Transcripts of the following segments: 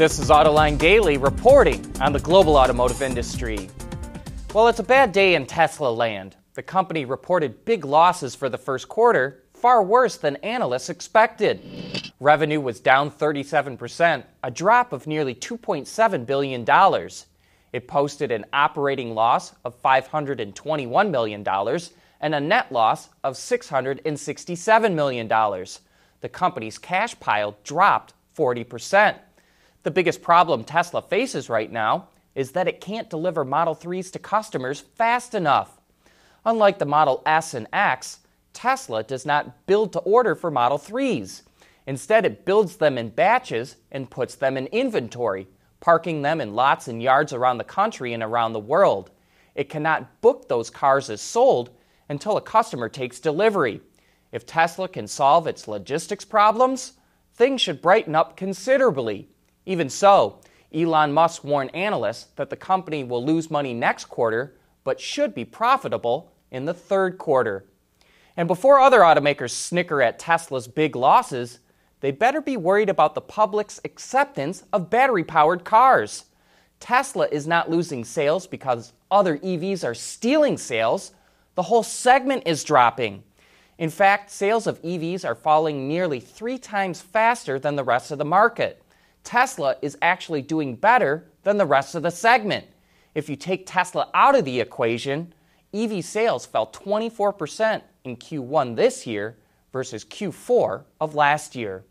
This is Autoline Daily reporting on the global automotive industry. Well, it's a bad day in Tesla land. The company reported big losses for the first quarter, far worse than analysts expected. Revenue was down 37%, a drop of nearly $2.7 billion. It posted an operating loss of $521 million and a net loss of $667 million. The company's cash pile dropped 40%. The biggest problem Tesla faces right now is that it can't deliver Model 3s to customers fast enough. Unlike the Model S and X, Tesla does not build to order for Model 3s. Instead, it builds them in batches and puts them in inventory, parking them in lots and yards around the country and around the world. It cannot book those cars as sold until a customer takes delivery. If Tesla can solve its logistics problems, things should brighten up considerably. Even so, Elon Musk warned analysts that the company will lose money next quarter, but should be profitable in the third quarter. And before other automakers snicker at Tesla's big losses, they better be worried about the public's acceptance of battery powered cars. Tesla is not losing sales because other EVs are stealing sales. The whole segment is dropping. In fact, sales of EVs are falling nearly three times faster than the rest of the market. Tesla is actually doing better than the rest of the segment. If you take Tesla out of the equation, EV sales fell 24% in Q1 this year versus Q4 of last year.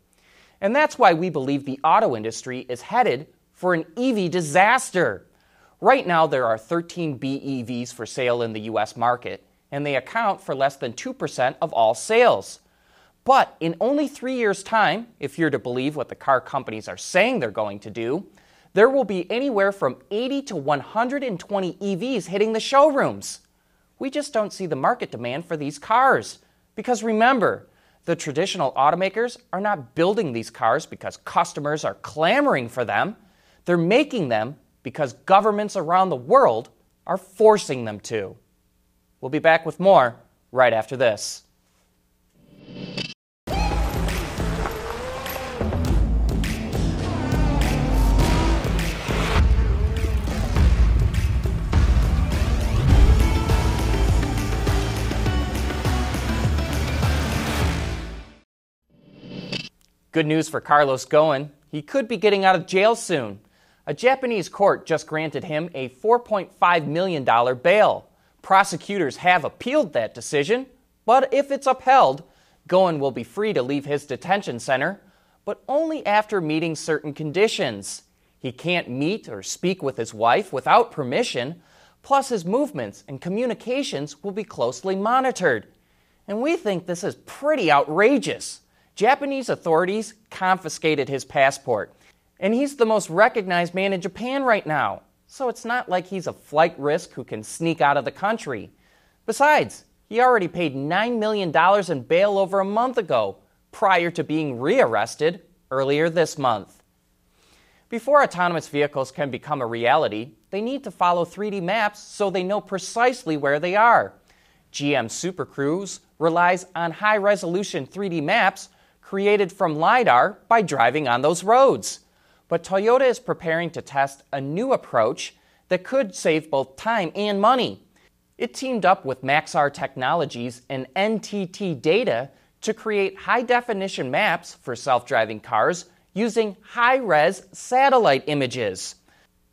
And that's why we believe the auto industry is headed for an EV disaster. Right now, there are 13 BEVs for sale in the US market, and they account for less than 2% of all sales. But in only three years' time, if you're to believe what the car companies are saying they're going to do, there will be anywhere from 80 to 120 EVs hitting the showrooms. We just don't see the market demand for these cars. Because remember, the traditional automakers are not building these cars because customers are clamoring for them. They're making them because governments around the world are forcing them to. We'll be back with more right after this. Good news for Carlos Ghosn. He could be getting out of jail soon. A Japanese court just granted him a $4.5 million bail. Prosecutors have appealed that decision, but if it's upheld, Goen will be free to leave his detention center, but only after meeting certain conditions. He can't meet or speak with his wife without permission, plus, his movements and communications will be closely monitored. And we think this is pretty outrageous. Japanese authorities confiscated his passport, and he's the most recognized man in Japan right now. So it's not like he's a flight risk who can sneak out of the country. Besides, he already paid $9 million in bail over a month ago, prior to being rearrested earlier this month. Before autonomous vehicles can become a reality, they need to follow 3D maps so they know precisely where they are. GM Super Cruise relies on high resolution 3D maps created from LiDAR by driving on those roads. But Toyota is preparing to test a new approach that could save both time and money. It teamed up with Maxar Technologies and NTT Data to create high definition maps for self driving cars using high res satellite images.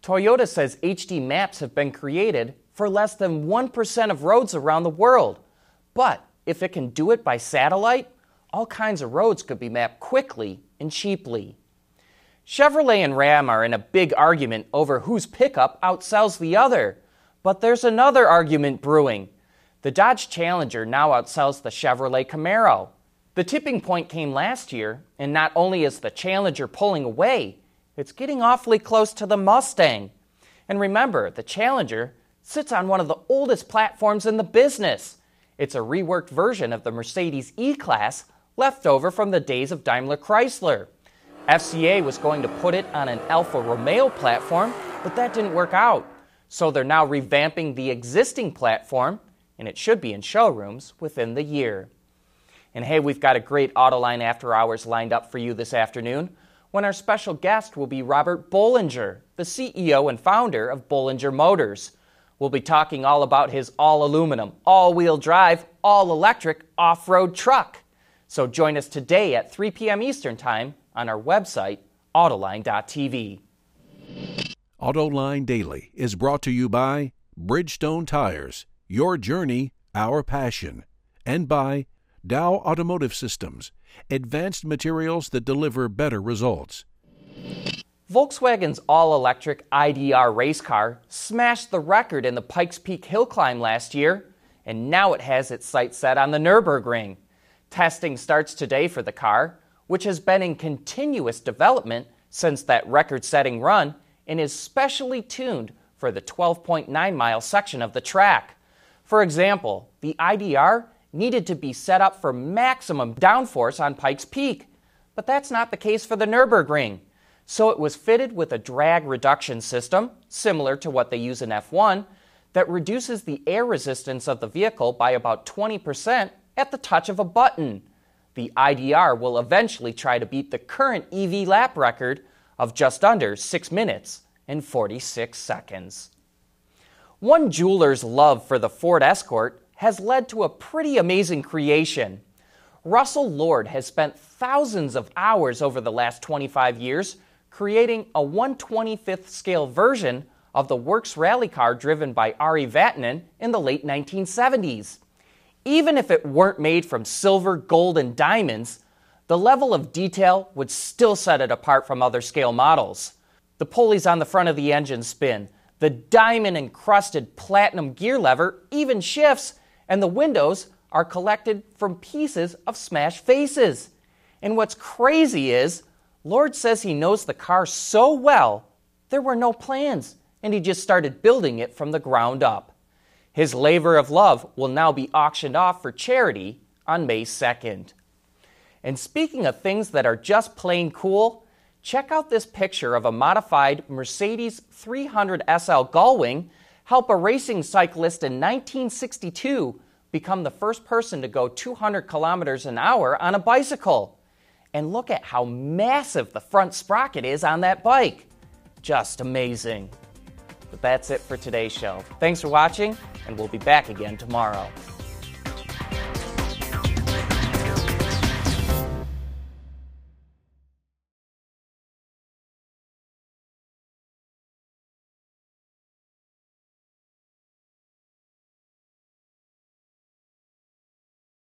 Toyota says HD maps have been created for less than 1% of roads around the world. But if it can do it by satellite, all kinds of roads could be mapped quickly and cheaply. Chevrolet and Ram are in a big argument over whose pickup outsells the other. But there's another argument brewing. The Dodge Challenger now outsells the Chevrolet Camaro. The tipping point came last year, and not only is the Challenger pulling away, it's getting awfully close to the Mustang. And remember, the Challenger sits on one of the oldest platforms in the business. It's a reworked version of the Mercedes E Class left over from the days of Daimler Chrysler. FCA was going to put it on an Alfa Romeo platform, but that didn't work out. So they're now revamping the existing platform, and it should be in showrooms within the year. And hey, we've got a great Autoline After Hours lined up for you this afternoon. when our special guest will be Robert Bollinger, the CEO and founder of Bollinger Motors. We'll be talking all about his all aluminum, all wheel drive, all electric off road truck. So join us today at 3 p.m. Eastern Time on our website, Autoline.tv. Autoline Daily is brought to you by Bridgestone Tires, your journey, our passion, and by Dow Automotive Systems, advanced materials that deliver better results. Volkswagen's all electric IDR race car smashed the record in the Pikes Peak hill climb last year, and now it has its sights set on the Nürburgring. Testing starts today for the car, which has been in continuous development since that record setting run and is specially tuned for the 12.9 mile section of the track. For example, the IDR needed to be set up for maximum downforce on Pikes Peak, but that's not the case for the Nürburgring. So it was fitted with a drag reduction system, similar to what they use in F1, that reduces the air resistance of the vehicle by about 20% at the touch of a button. The IDR will eventually try to beat the current EV lap record of just under 6 minutes and 46 seconds. One jeweler's love for the Ford Escort has led to a pretty amazing creation. Russell Lord has spent thousands of hours over the last 25 years creating a 125th scale version of the Works rally car driven by Ari Vatanen in the late 1970s. Even if it weren't made from silver, gold, and diamonds, the level of detail would still set it apart from other scale models. The pulleys on the front of the engine spin, the diamond encrusted platinum gear lever even shifts, and the windows are collected from pieces of smashed faces. And what's crazy is, Lord says he knows the car so well, there were no plans, and he just started building it from the ground up. His labor of love will now be auctioned off for charity on May 2nd. And speaking of things that are just plain cool, check out this picture of a modified Mercedes 300 SL Gullwing help a racing cyclist in 1962 become the first person to go 200 kilometers an hour on a bicycle. And look at how massive the front sprocket is on that bike. Just amazing. But that's it for today's show. Thanks for watching, and we'll be back again tomorrow.